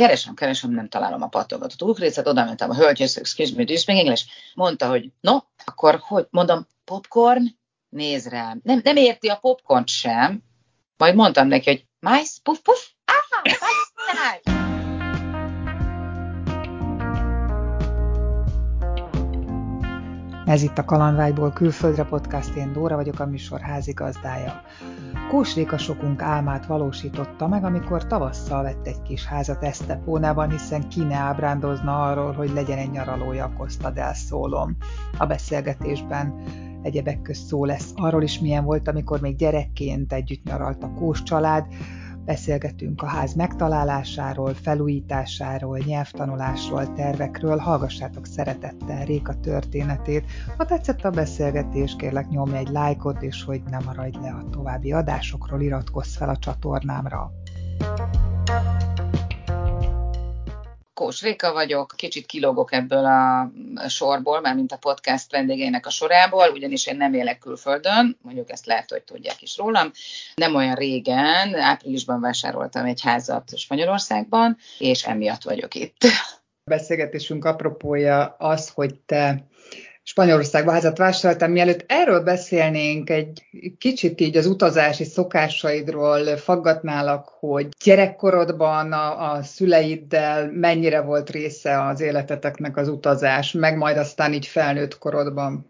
keresem, keresem, nem találom a pattogatott ukrécet, oda mentem a hölgyhöz, excuse me, speak English? Mondta, hogy no, akkor hogy, mondom, popcorn? Néz rám. Nem, nem érti a popcorn sem. Majd mondtam neki, hogy mais, puff, puff, ah, mais, Ez itt a Kalandvágyból külföldre podcast, én Dóra vagyok a műsor házigazdája. Kós Réka sokunk álmát valósította meg, amikor tavasszal vett egy kis házat Esztepónában, hiszen ki ne ábrándozna arról, hogy legyen egy nyaralója a Costa del Solon. A beszélgetésben egyebek közt szó lesz arról is, milyen volt, amikor még gyerekként együtt nyaralt a Kós család, Beszélgetünk a ház megtalálásáról, felújításáról, nyelvtanulásról, tervekről. Hallgassátok szeretettel Réka történetét. Ha tetszett a beszélgetés, kérlek nyomj egy lájkot, és hogy ne maradj le a további adásokról, iratkozz fel a csatornámra. Kós Réka vagyok, kicsit kilógok ebből a sorból, már mint a podcast vendégeinek a sorából, ugyanis én nem élek külföldön, mondjuk ezt lehet, hogy tudják is rólam. Nem olyan régen, áprilisban vásároltam egy házat Spanyolországban, és emiatt vagyok itt. A beszélgetésünk apropója az, hogy te Spanyolországba házat vásároltam. Mielőtt erről beszélnénk, egy kicsit így az utazási szokásaidról faggatnálak, hogy gyerekkorodban a, a szüleiddel mennyire volt része az életeteknek az utazás, meg majd aztán így felnőtt korodban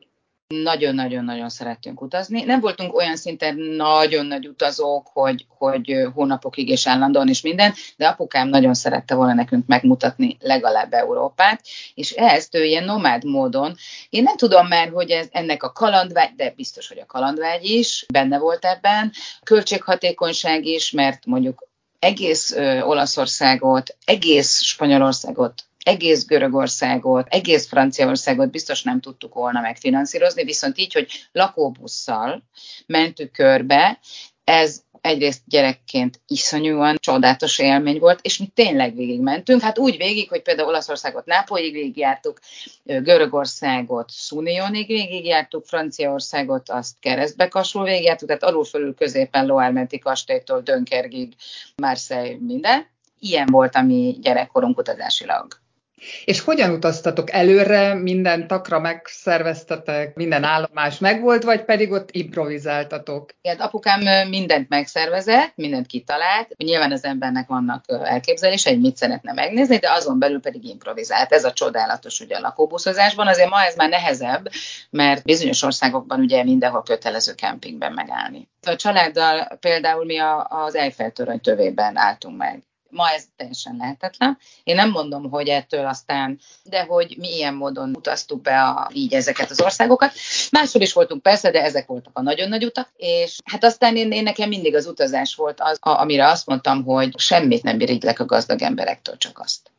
nagyon-nagyon-nagyon szerettünk utazni. Nem voltunk olyan szinten nagyon nagy utazók, hogy, hogy hónapokig és állandóan is minden, de apukám nagyon szerette volna nekünk megmutatni legalább Európát, és ezt ő ilyen nomád módon, én nem tudom már, hogy ez ennek a kalandvágy, de biztos, hogy a kalandvágy is benne volt ebben, költséghatékonyság is, mert mondjuk egész Olaszországot, egész Spanyolországot egész Görögországot, egész Franciaországot biztos nem tudtuk volna megfinanszírozni, viszont így, hogy lakóbusszal mentük körbe, ez egyrészt gyerekként iszonyúan csodálatos élmény volt, és mi tényleg végigmentünk. Hát úgy végig, hogy például Olaszországot Nápolyig végigjártuk, Görögországot Szunionig végigjártuk, Franciaországot azt keresztbe kasul végigjártuk, tehát alul fölül középen Loármenti kastélytól Dönkergig, Marseille, minden. Ilyen volt a mi gyerekkorunk utazásilag. És hogyan utaztatok előre, minden takra megszerveztetek, minden állomás megvolt, vagy pedig ott improvizáltatok? Igen, apukám mindent megszervezett, mindent kitalált. Nyilván az embernek vannak elképzelései, mit szeretne megnézni, de azon belül pedig improvizált. Ez a csodálatos ugye a lakóbuszozásban. Azért ma ez már nehezebb, mert bizonyos országokban ugye mindenhol kötelező kempingben megállni. A családdal például mi az Eiffel torony tövében álltunk meg Ma ez teljesen lehetetlen. Én nem mondom, hogy ettől aztán, de hogy mi ilyen módon utaztuk be a, így ezeket az országokat. Máshol is voltunk persze, de ezek voltak a nagyon nagy utak, és hát aztán én, én nekem mindig az utazás volt az, amire azt mondtam, hogy semmit nem irigylek a gazdag emberektől, csak azt.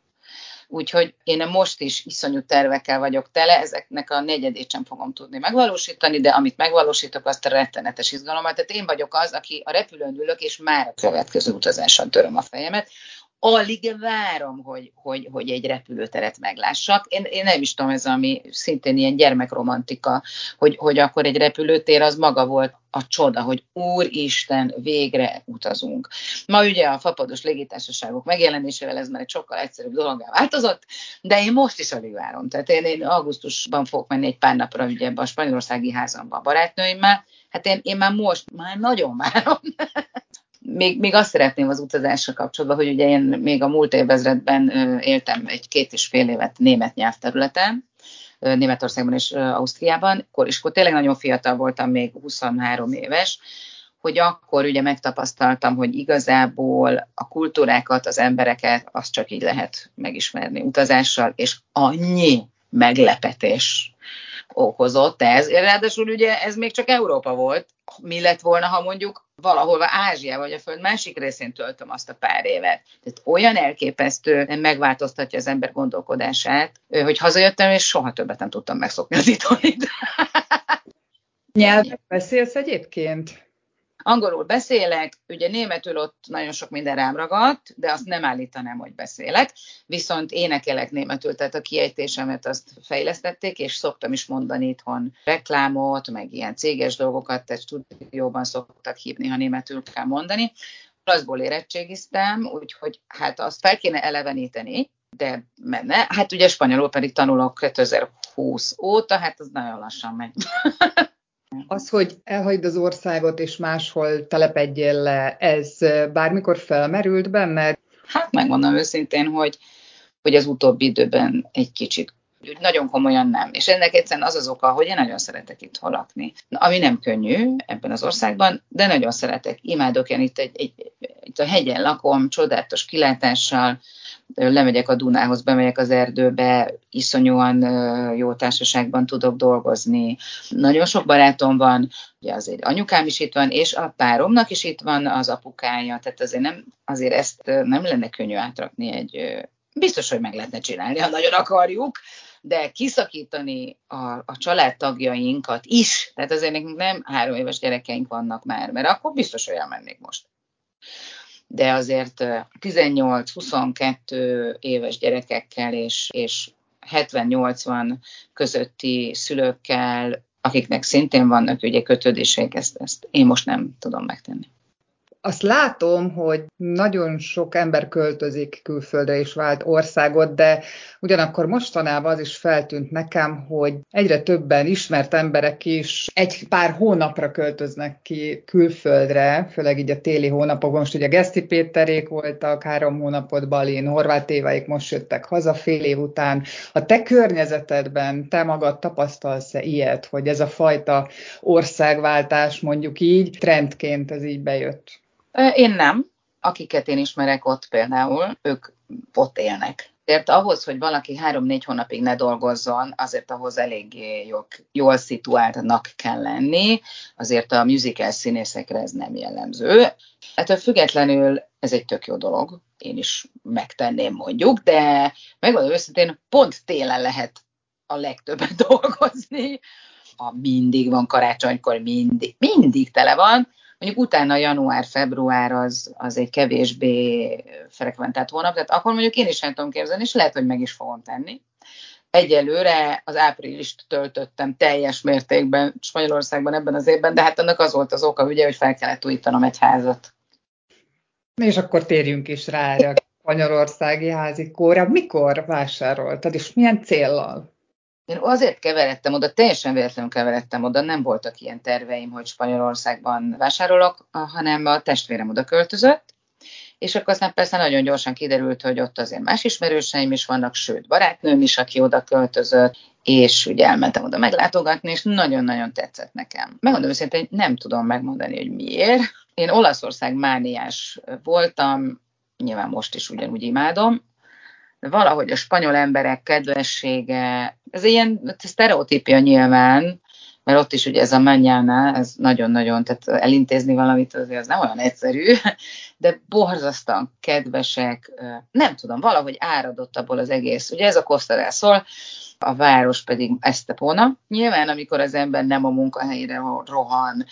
Úgyhogy én most is iszonyú tervekkel vagyok tele, ezeknek a negyedét sem fogom tudni megvalósítani, de amit megvalósítok, azt a rettenetes izgalommal. Tehát én vagyok az, aki a repülőn ülök, és már a következő utazáson töröm a fejemet alig várom, hogy, hogy, hogy egy repülőteret meglássak. Én, én nem is tudom, ez ami szintén ilyen gyermekromantika, hogy, hogy akkor egy repülőtér az maga volt a csoda, hogy úristen, végre utazunk. Ma ugye a fapados légitársaságok megjelenésével ez már egy sokkal egyszerűbb dologá változott, de én most is alig várom. Tehát én, én augusztusban fogok menni egy pár napra ugye ebbe a spanyolországi házamba a barátnőimmel, hát én, én már most már nagyon várom. Még, még azt szeretném az utazással kapcsolatban, hogy ugye én még a múlt évezredben éltem egy két és fél évet német nyelvterületen, Németországban és Ausztriában, akkor, és akkor tényleg nagyon fiatal voltam, még 23 éves, hogy akkor ugye megtapasztaltam, hogy igazából a kultúrákat, az embereket, azt csak így lehet megismerni utazással, és annyi meglepetés okozott ez. Ráadásul ugye ez még csak Európa volt. Mi lett volna, ha mondjuk valahol Ázsia vagy a Föld másik részén töltöm azt a pár évet. Tehát olyan elképesztő megváltoztatja az ember gondolkodását, hogy hazajöttem, és soha többet nem tudtam megszokni az itonit. Nyelvet beszélsz egyébként? Angolul beszélek, ugye németül ott nagyon sok minden rám ragadt, de azt nem állítanám, hogy beszélek. Viszont énekelek németül, tehát a kiejtésemet azt fejlesztették, és szoktam is mondani itthon reklámot, meg ilyen céges dolgokat, tehát stúdióban szoktak hívni, ha németül kell mondani. olaszból érettségiztem, úgyhogy hát azt fel kéne eleveníteni, de menne. Hát ugye spanyolul pedig tanulok 2020 óta, hát az nagyon lassan megy. Az, hogy elhagyd az országot és máshol telepedjél le, ez bármikor felmerült benned? Hát megmondom őszintén, hogy, hogy az utóbbi időben egy kicsit úgy nagyon komolyan nem. És ennek egyszerűen az az oka, hogy én nagyon szeretek itt lakni. Ami nem könnyű ebben az országban, de nagyon szeretek. Imádok én itt, egy, egy, itt a hegyen lakom, csodálatos kilátással, lemegyek a Dunához, bemegyek az erdőbe, iszonyúan jó társaságban tudok dolgozni. Nagyon sok barátom van, ugye azért anyukám is itt van, és a páromnak is itt van az apukája, tehát azért nem, azért ezt nem lenne könnyű átrakni egy, biztos, hogy meg lehetne csinálni, ha nagyon akarjuk, de kiszakítani a, a családtagjainkat is, tehát azért nekünk nem három éves gyerekeink vannak már, mert akkor biztos olyan mennék most de azért 18-22 éves gyerekekkel és, és 70-80 közötti szülőkkel, akiknek szintén vannak ugye kötődéseik, ezt, ezt én most nem tudom megtenni. Azt látom, hogy nagyon sok ember költözik külföldre és vált országot, de ugyanakkor mostanában az is feltűnt nekem, hogy egyre többen ismert emberek is egy pár hónapra költöznek ki külföldre, főleg így a téli hónapokban. Most ugye Geszti Péterék voltak három hónapot Balin, Horváth Éváik most jöttek haza fél év után. A te környezetedben te magad tapasztalsz-e ilyet, hogy ez a fajta országváltás mondjuk így trendként ez így bejött? Én nem. Akiket én ismerek ott például, ők ott élnek.Ért ahhoz, hogy valaki három-négy hónapig ne dolgozzon, azért ahhoz eléggé jól, jól szituáltnak kell lenni, azért a musical színészekre ez nem jellemző. Ettől függetlenül ez egy tök jó dolog, én is megtenném mondjuk, de megmondom őszintén, pont télen lehet a legtöbbet dolgozni, ha mindig van karácsonykor, mindig, mindig tele van, Mondjuk utána január-február az, az egy kevésbé frekventált hónap, tehát akkor mondjuk én is el tudom képzelni, és lehet, hogy meg is fogom tenni. Egyelőre az áprilist töltöttem teljes mértékben Spanyolországban ebben az évben, de hát annak az volt az oka, ugye, hogy fel kellett újítanom egy házat. És akkor térjünk is rá erre a spanyolországi házikóra. Mikor vásároltad, és milyen céllal? Én azért keveredtem oda, teljesen véletlenül keveredtem oda, nem voltak ilyen terveim, hogy Spanyolországban vásárolok, hanem a testvérem oda költözött, és akkor aztán persze nagyon gyorsan kiderült, hogy ott azért más ismerőseim is vannak, sőt, barátnőm is, aki oda költözött, és ugye elmentem oda meglátogatni, és nagyon-nagyon tetszett nekem. Megmondom őszintén, nem tudom megmondani, hogy miért. Én Olaszország mániás voltam, nyilván most is ugyanúgy imádom, de valahogy a spanyol emberek kedvessége, ez ilyen sztereotípia nyilván, mert ott is ugye ez a mennyána, ez nagyon-nagyon, tehát elintézni valamit azért az nem olyan egyszerű, de borzasztóan kedvesek, nem tudom, valahogy áradott abból az egész. Ugye ez a Costa szól, a város pedig Estepona. Nyilván, amikor az ember nem a munkahelyre rohan,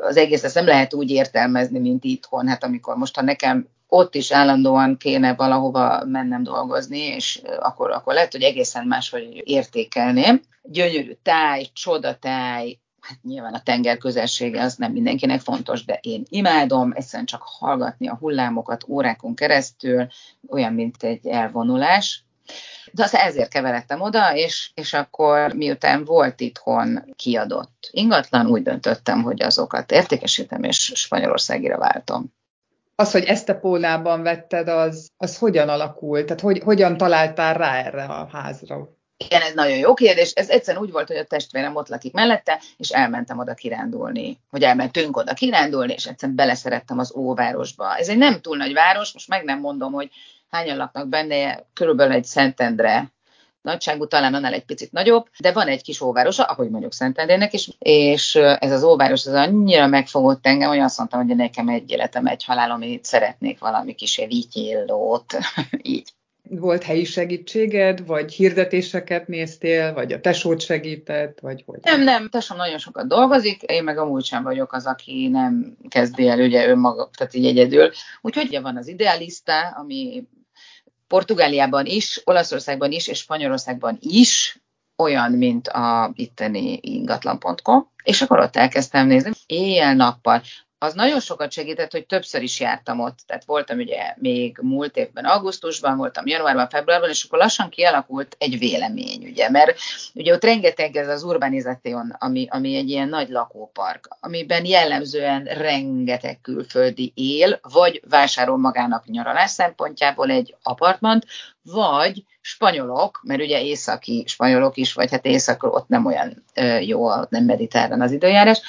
az egész ezt nem lehet úgy értelmezni, mint itthon. Hát amikor most, ha nekem ott is állandóan kéne valahova mennem dolgozni, és akkor, akkor lehet, hogy egészen máshogy értékelném. Gyönyörű táj, csodatáj, hát nyilván a tenger közelsége az nem mindenkinek fontos, de én imádom egyszerűen csak hallgatni a hullámokat órákon keresztül, olyan, mint egy elvonulás. De az ezért keveredtem oda, és, és akkor miután volt itthon kiadott ingatlan, úgy döntöttem, hogy azokat értékesítem, és Spanyolországira váltom az, hogy Esztepónában vetted, az, az hogyan alakult? Tehát hogy, hogyan találtál rá erre a házra? Igen, ez nagyon jó kérdés. Ez egyszerűen úgy volt, hogy a testvérem ott lakik mellette, és elmentem oda kirándulni, vagy elmentünk oda kirándulni, és egyszerűen beleszerettem az óvárosba. Ez egy nem túl nagy város, most meg nem mondom, hogy hányan laknak benne, körülbelül egy Szentendre nagyságú, talán annál egy picit nagyobb, de van egy kis óvárosa, ahogy mondjuk Szentendrének is, és ez az óváros az annyira megfogott engem, hogy azt mondtam, hogy nekem egy életem, egy halálom, itt szeretnék valami kis vityillót, így. Volt helyi segítséged, vagy hirdetéseket néztél, vagy a tesót segített, vagy hogy? Nem, nem, tesóm nagyon sokat dolgozik, én meg amúgy sem vagyok az, aki nem kezdi el ugye önmaga, tehát így egyedül. Úgyhogy ugye van az idealista, ami Portugáliában is, Olaszországban is és Spanyolországban is olyan, mint a itteni ingatlan.com, és akkor ott elkezdtem nézni, éjjel-nappal. Az nagyon sokat segített, hogy többször is jártam ott. Tehát voltam ugye még múlt évben augusztusban, voltam januárban, februárban, és akkor lassan kialakult egy vélemény, ugye, mert ugye ott rengeteg ez az urbanizáción, ami, ami egy ilyen nagy lakópark, amiben jellemzően rengeteg külföldi él, vagy vásárol magának nyaralás szempontjából egy apartmant, vagy spanyolok, mert ugye északi spanyolok is, vagy hát észak ott nem olyan jó, ott nem mediterrán az időjárás,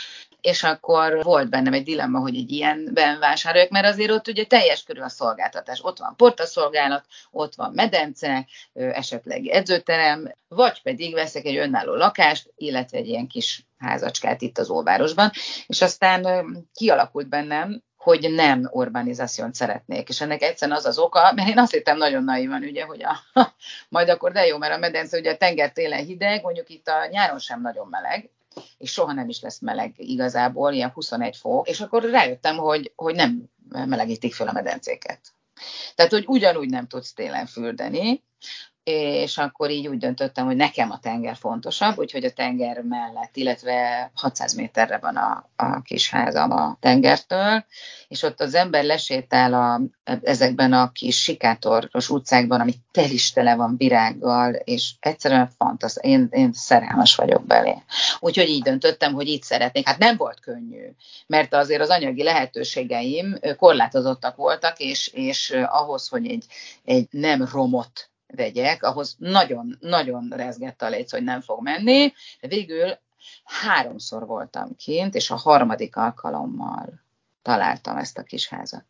és akkor volt bennem egy dilemma, hogy egy ilyenben vásároljak, mert azért ott ugye teljes körül a szolgáltatás. Ott van portaszolgálat, ott van medence, esetleg edzőterem, vagy pedig veszek egy önálló lakást, illetve egy ilyen kis házacskát itt az Óvárosban, és aztán kialakult bennem, hogy nem urbanizációt szeretnék. És ennek egyszerűen az az oka, mert én azt hittem nagyon naivan, ugye, hogy a, majd akkor de jó, mert a medence ugye a tenger télen hideg, mondjuk itt a nyáron sem nagyon meleg, és soha nem is lesz meleg igazából, ilyen 21 fok, és akkor rájöttem, hogy, hogy nem melegítik fel a medencéket. Tehát, hogy ugyanúgy nem tudsz télen fürdeni, és akkor így úgy döntöttem, hogy nekem a tenger fontosabb, úgyhogy a tenger mellett, illetve 600 méterre van a, a kis házam a tengertől, és ott az ember lesétál a, ezekben a kis sikátoros utcákban, ami tel is tele van virággal, és egyszerűen fantasztikus, én, én szerelmes vagyok belé. Úgyhogy így döntöttem, hogy itt szeretnék. Hát nem volt könnyű, mert azért az anyagi lehetőségeim korlátozottak voltak, és, és ahhoz, hogy egy, egy nem romot vegyek, ahhoz nagyon-nagyon rezgett a léc, hogy nem fog menni, végül háromszor voltam kint, és a harmadik alkalommal találtam ezt a kis házat.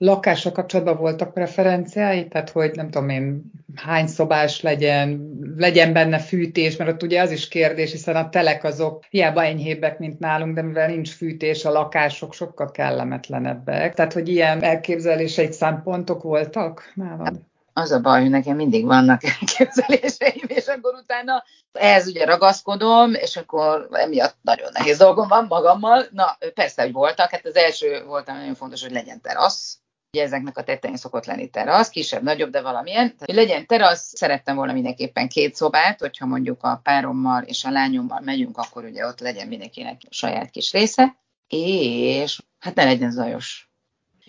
Lakással kapcsolatban voltak preferenciái, tehát hogy nem tudom én, hány szobás legyen, legyen benne fűtés, mert ott ugye az is kérdés, hiszen a telek azok hiába enyhébbek, mint nálunk, de mivel nincs fűtés, a lakások sokkal kellemetlenebbek. Tehát, hogy ilyen elképzeléseid szempontok voltak nálad? Az a baj, hogy nekem mindig vannak elképzeléseim, és akkor utána ehhez ugye ragaszkodom, és akkor emiatt nagyon nehéz dolgom van magammal. Na, persze, hogy voltak, hát az első voltam nagyon fontos, hogy legyen terasz, Ugye ezeknek a tetején szokott lenni terasz, kisebb, nagyobb, de valamilyen. Hogy legyen terasz, szerettem volna mindenképpen két szobát, hogyha mondjuk a párommal és a lányommal megyünk, akkor ugye ott legyen mindenkinek saját kis része, és hát ne legyen zajos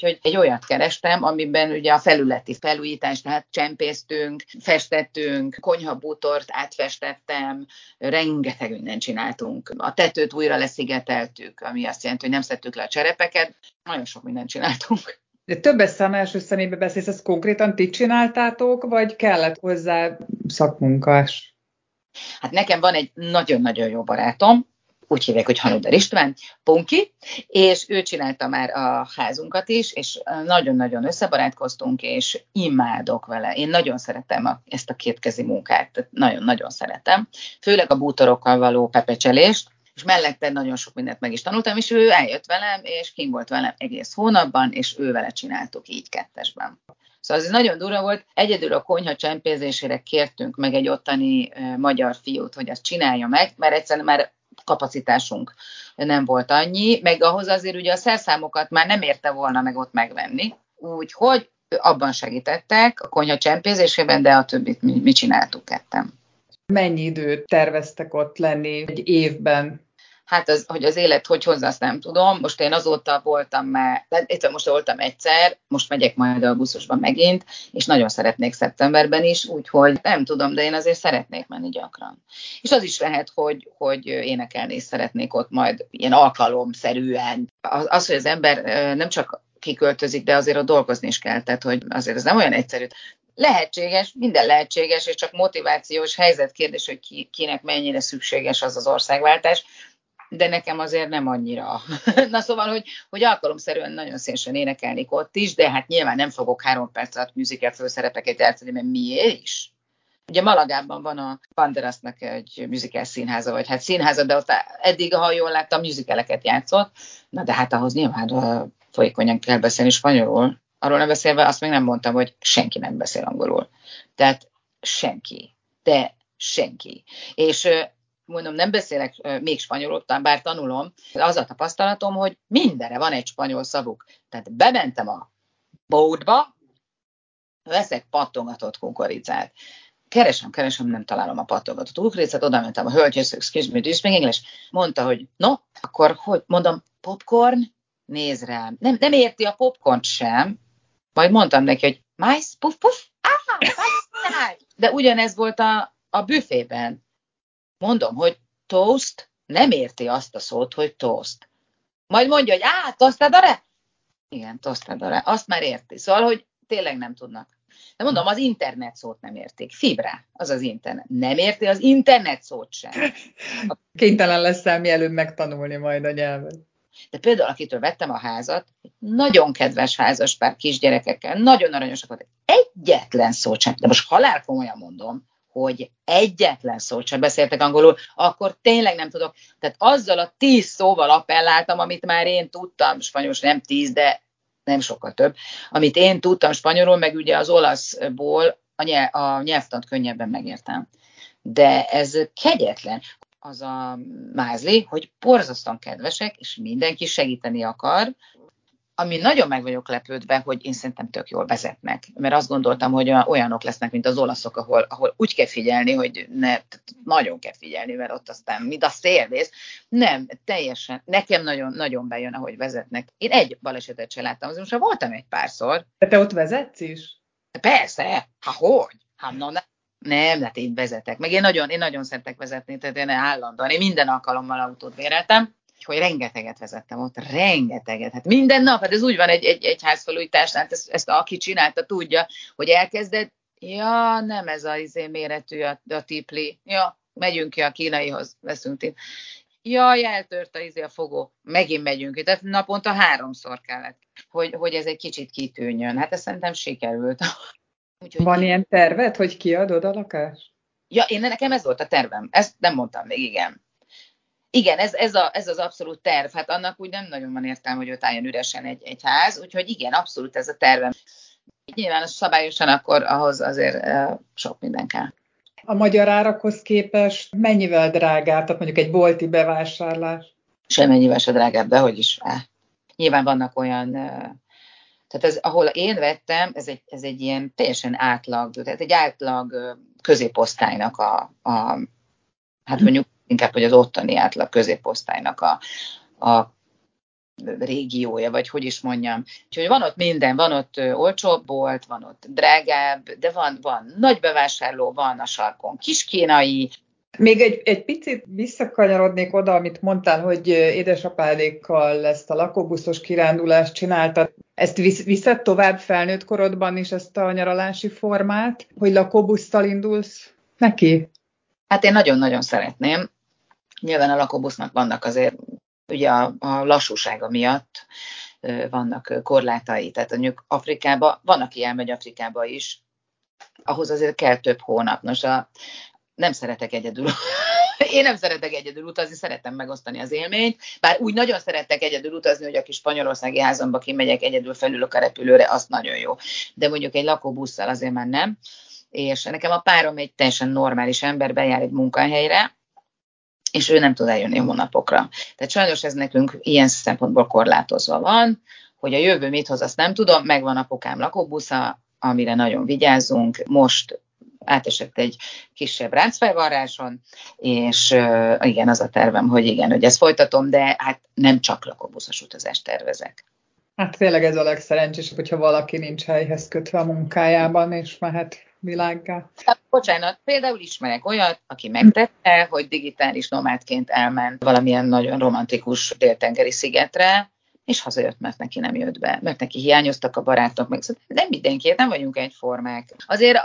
Úgyhogy egy olyat kerestem, amiben ugye a felületi felújítás, tehát csempésztünk, festettünk, konyhabútort átfestettem, rengeteg mindent csináltunk. A tetőt újra leszigeteltük, ami azt jelenti, hogy nem szedtük le a cserepeket, nagyon sok mindent csináltunk. De többes szám első szemébe beszélsz, ezt konkrétan ti csináltátok, vagy kellett hozzá szakmunkás? Hát nekem van egy nagyon-nagyon jó barátom, úgy hívják, hogy Hanuder István, Punki, és ő csinálta már a házunkat is, és nagyon-nagyon összebarátkoztunk, és imádok vele. Én nagyon szeretem a, ezt a kétkezi munkát, nagyon-nagyon szeretem. Főleg a bútorokkal való pepecselést, és mellette nagyon sok mindent meg is tanultam, és ő eljött velem, és kim volt velem egész hónapban, és ő vele csináltuk így kettesben. Szóval ez nagyon durva volt. Egyedül a konyha csempézésére kértünk meg egy ottani magyar fiút, hogy azt csinálja meg, mert egyszerűen már kapacitásunk nem volt annyi, meg ahhoz azért ugye a szerszámokat már nem érte volna meg ott megvenni. Úgyhogy abban segítettek a konyha csempézésében, de a többit mi, mi csináltuk kettem. Mennyi időt terveztek ott lenni egy évben? Hát az, hogy az élet hogy hozza, azt nem tudom. Most én azóta voltam már, tehát most voltam egyszer, most megyek majd augusztusban megint, és nagyon szeretnék szeptemberben is, úgyhogy nem tudom, de én azért szeretnék menni gyakran. És az is lehet, hogy, hogy énekelni is szeretnék ott majd ilyen alkalomszerűen. Az, az hogy az ember nem csak kiköltözik, de azért ott dolgozni is kell, tehát hogy azért ez nem olyan egyszerű. Lehetséges, minden lehetséges, és csak motivációs helyzet kérdés, hogy ki, kinek mennyire szükséges az az országváltás de nekem azért nem annyira. Na szóval, hogy, hogy alkalomszerűen nagyon szélesen énekelnék ott is, de hát nyilván nem fogok három perc alatt musical főszerepeket játszani, mert miért is? Ugye Malagában van a Banderasnak egy musical színháza, vagy hát színháza, de ott eddig, ha jól láttam, musicaleket játszott. Na de hát ahhoz nyilván folyékonyan kell beszélni spanyolul. Arról nem beszélve, azt még nem mondtam, hogy senki nem beszél angolul. Tehát senki. De senki. És mondom, nem beszélek még spanyolul, bár tanulom, az a tapasztalatom, hogy mindenre van egy spanyol szavuk. Tehát bementem a bódba, veszek pattogatott kukoricát. Keresem, keresem, nem találom a pattogatott kukoricát, oda mentem a hölgyhöz, excuse me, do you? Mondta, hogy no, akkor hogy, mondom, popcorn? néz rám. Nem, nem érti a popcorn sem. Majd mondtam neki, hogy májsz, puf, puf, áh, de ugyanez volt a, a büfében. Mondom, hogy toast, nem érti azt a szót, hogy toast. Majd mondja, hogy á, tostadare? Igen, tostadare. Azt már érti. Szóval, hogy tényleg nem tudnak. De mondom, az internet szót nem értik. Fibra, az az internet. Nem érti az internet szót sem. Kénytelen leszel mielőbb megtanulni majd a nyelvet. De például, akitől vettem a házat, nagyon kedves házaspár kisgyerekekkel, nagyon aranyosak voltak. Egyetlen szót sem, de most halál komolyan mondom, hogy egyetlen szót sem beszéltek angolul, akkor tényleg nem tudok. Tehát azzal a tíz szóval appelláltam, amit már én tudtam, spanyol nem tíz, de nem sokkal több, amit én tudtam spanyolul, meg ugye az olaszból a, nyelv, a nyelvtant könnyebben megértem. De ez kegyetlen. Az a mázli, hogy borzasztóan kedvesek, és mindenki segíteni akar, ami nagyon meg vagyok lepődve, hogy én szerintem tök jól vezetnek, mert azt gondoltam, hogy olyanok lesznek, mint az olaszok, ahol, ahol úgy kell figyelni, hogy ne, nagyon kell figyelni, mert ott aztán mind a szélvész. Nem, teljesen, nekem nagyon, nagyon bejön, ahogy vezetnek. Én egy balesetet se láttam, azért most voltam egy párszor. De te ott vezetsz is? Persze, ha hogy? Ha, no, ne, nem, hát én vezetek. Meg én nagyon, én nagyon szeretek vezetni, tehát én állandóan, én minden alkalommal autót béreltem, hogy rengeteget vezettem ott, rengeteget. Hát minden nap, hát ez úgy van egy, egy, egy házfelújításnál, hát ezt, ezt aki csinálta, tudja, hogy elkezded, ja, nem ez a izé méretű a, a tipli, ja, megyünk ki a kínaihoz, veszünk tip. Jaj, eltört a, izé a fogó, megint megyünk ki. Tehát naponta háromszor kellett, hogy, hogy ez egy kicsit kitűnjön. Hát ez szerintem sikerült. Úgyhogy Van ilyen tervet, hogy kiadod a lakást? Ja, én nekem ez volt a tervem. Ezt nem mondtam még, igen. Igen, ez, ez, a, ez az abszolút terv. Hát annak úgy nem nagyon van értelme, hogy ott álljon üresen egy, egy ház, úgyhogy igen, abszolút ez a tervem. Nyilván szabályosan akkor ahhoz azért sok minden kell. A magyar árakhoz képest mennyivel drágább, tehát mondjuk egy bolti bevásárlás? Semmennyivel se drágább, de hogy is. Á. Nyilván vannak olyan, tehát ez, ahol én vettem, ez egy, ez egy ilyen teljesen átlag, tehát egy átlag középosztálynak a, a hát mondjuk inkább, hogy az ottani átlag középosztálynak a, a régiója, vagy hogy is mondjam. Úgyhogy van ott minden, van ott olcsóbb bolt, van ott drágább, de van, van nagy bevásárló, van a sarkon kiskínai, még egy, egy picit visszakanyarodnék oda, amit mondtál, hogy édesapádékkal ezt a lakóbuszos kirándulást csináltad. Ezt visz, viszed tovább felnőtt korodban is ezt a nyaralási formát, hogy lakóbusztal indulsz neki? Hát én nagyon-nagyon szeretném. Nyilván a lakóbusznak vannak azért ugye a, a lassúsága miatt vannak korlátai. Tehát mondjuk Afrikába, van, aki elmegy Afrikába is, ahhoz azért kell több hónap. Nos, a, nem szeretek egyedül. Én nem szeretek egyedül utazni, szeretem megosztani az élményt, bár úgy nagyon szeretek egyedül utazni, hogy a kis spanyolországi házamba kimegyek, egyedül felülök a repülőre, az nagyon jó. De mondjuk egy lakóbusszal azért már nem. És nekem a párom egy teljesen normális ember, bejár egy munkahelyre, és ő nem tud eljönni hónapokra. Tehát sajnos ez nekünk ilyen szempontból korlátozva van, hogy a jövő mit hoz, azt nem tudom, megvan apukám lakóbusza, amire nagyon vigyázunk. Most átesett egy kisebb ráncfejvarráson, és uh, igen, az a tervem, hogy igen, hogy ezt folytatom, de hát nem csak lakóbuszos utazást tervezek. Hát tényleg ez a legszerencsésebb, hogyha valaki nincs helyhez kötve a munkájában, és mehet világgá. Bocsánat, például ismerek olyat, aki megtette, hogy digitális nomádként elment valamilyen nagyon romantikus déltengeri szigetre, és hazajött, mert neki nem jött be, mert neki hiányoztak a barátok, meg nem mindenki, nem vagyunk egyformák. Azért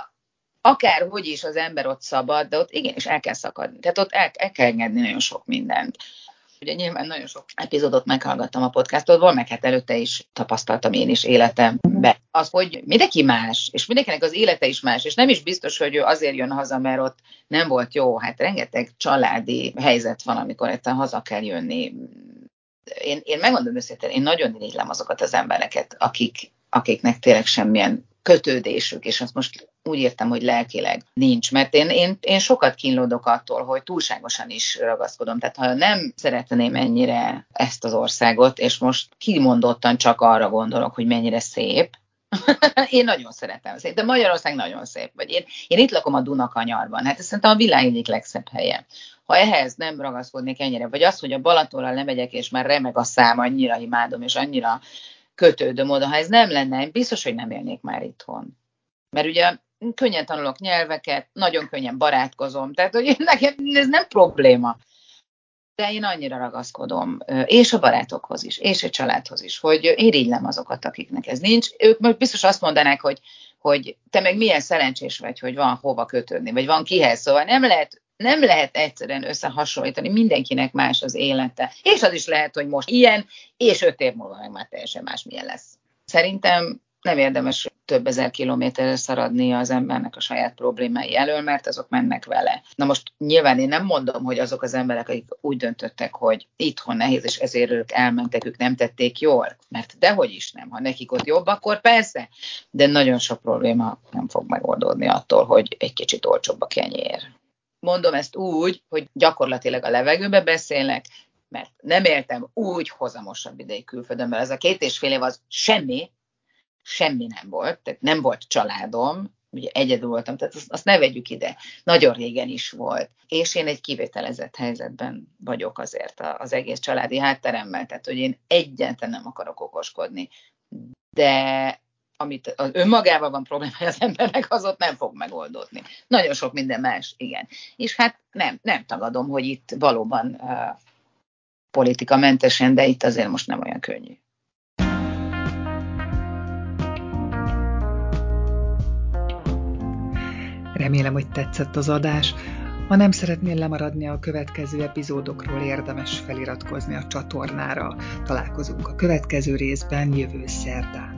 akárhogy is az ember ott szabad, de ott igenis el kell szakadni. Tehát ott el, el kell engedni nagyon sok mindent. Ugye nyilván nagyon sok epizódot meghallgattam a podcastodból, meg hát előtte is tapasztaltam én is életembe. Az, hogy mindenki más, és mindenkinek az élete is más, és nem is biztos, hogy ő azért jön haza, mert ott nem volt jó. Hát rengeteg családi helyzet van, amikor egyszerűen haza kell jönni. Én, én megmondom őszintén, én nagyon irigylem azokat az embereket, akik, akiknek tényleg semmilyen kötődésük, és azt most úgy értem, hogy lelkileg nincs, mert én, én, én sokat kínlódok attól, hogy túlságosan is ragaszkodom. Tehát ha nem szeretném ennyire ezt az országot, és most kimondottan csak arra gondolok, hogy mennyire szép, én nagyon szeretem szép, de Magyarország nagyon szép. Vagy én, én itt lakom a Dunakanyarban, hát ez szerintem a világ egyik legszebb helye. Ha ehhez nem ragaszkodnék ennyire, vagy az, hogy a Balatonra lemegyek, és már remeg a szám, annyira imádom, és annyira kötődöm oda, ha ez nem lenne, biztos, hogy nem élnék már itthon. Mert ugye könnyen tanulok nyelveket, nagyon könnyen barátkozom, tehát hogy nekem ez nem probléma. De én annyira ragaszkodom, és a barátokhoz is, és a családhoz is, hogy irigylem azokat, akiknek ez nincs. Ők most biztos azt mondanák, hogy, hogy te meg milyen szerencsés vagy, hogy van hova kötődni, vagy van kihez. Szóval nem lehet nem lehet egyszerűen összehasonlítani, mindenkinek más az élete. És az is lehet, hogy most ilyen, és öt év múlva meg már teljesen más milyen lesz. Szerintem nem érdemes több ezer kilométerre szaradni az embernek a saját problémái elől, mert azok mennek vele. Na most nyilván én nem mondom, hogy azok az emberek, akik úgy döntöttek, hogy itthon nehéz, és ezért ők elmentek, ők nem tették jól, mert dehogy is nem, ha nekik ott jobb, akkor persze, de nagyon sok probléma nem fog megoldódni attól, hogy egy kicsit olcsóbb a kenyér. Mondom ezt úgy, hogy gyakorlatilag a levegőbe beszélek, mert nem éltem úgy hozamosabb ideig külföldön, mert ez a két és fél év az semmi, semmi nem volt, tehát nem volt családom, ugye egyedül voltam, tehát azt, azt ne vegyük ide. Nagyon régen is volt. És én egy kivételezett helyzetben vagyok azért az egész családi hátteremmel, tehát hogy én egyáltalán nem akarok okoskodni. De amit az önmagával van problémája az embernek, az ott nem fog megoldódni. Nagyon sok minden más, igen. És hát nem, nem tagadom, hogy itt valóban uh, politika mentesen, de itt azért most nem olyan könnyű. Remélem, hogy tetszett az adás. Ha nem szeretnél lemaradni a következő epizódokról, érdemes feliratkozni a csatornára. Találkozunk a következő részben jövő szerdán.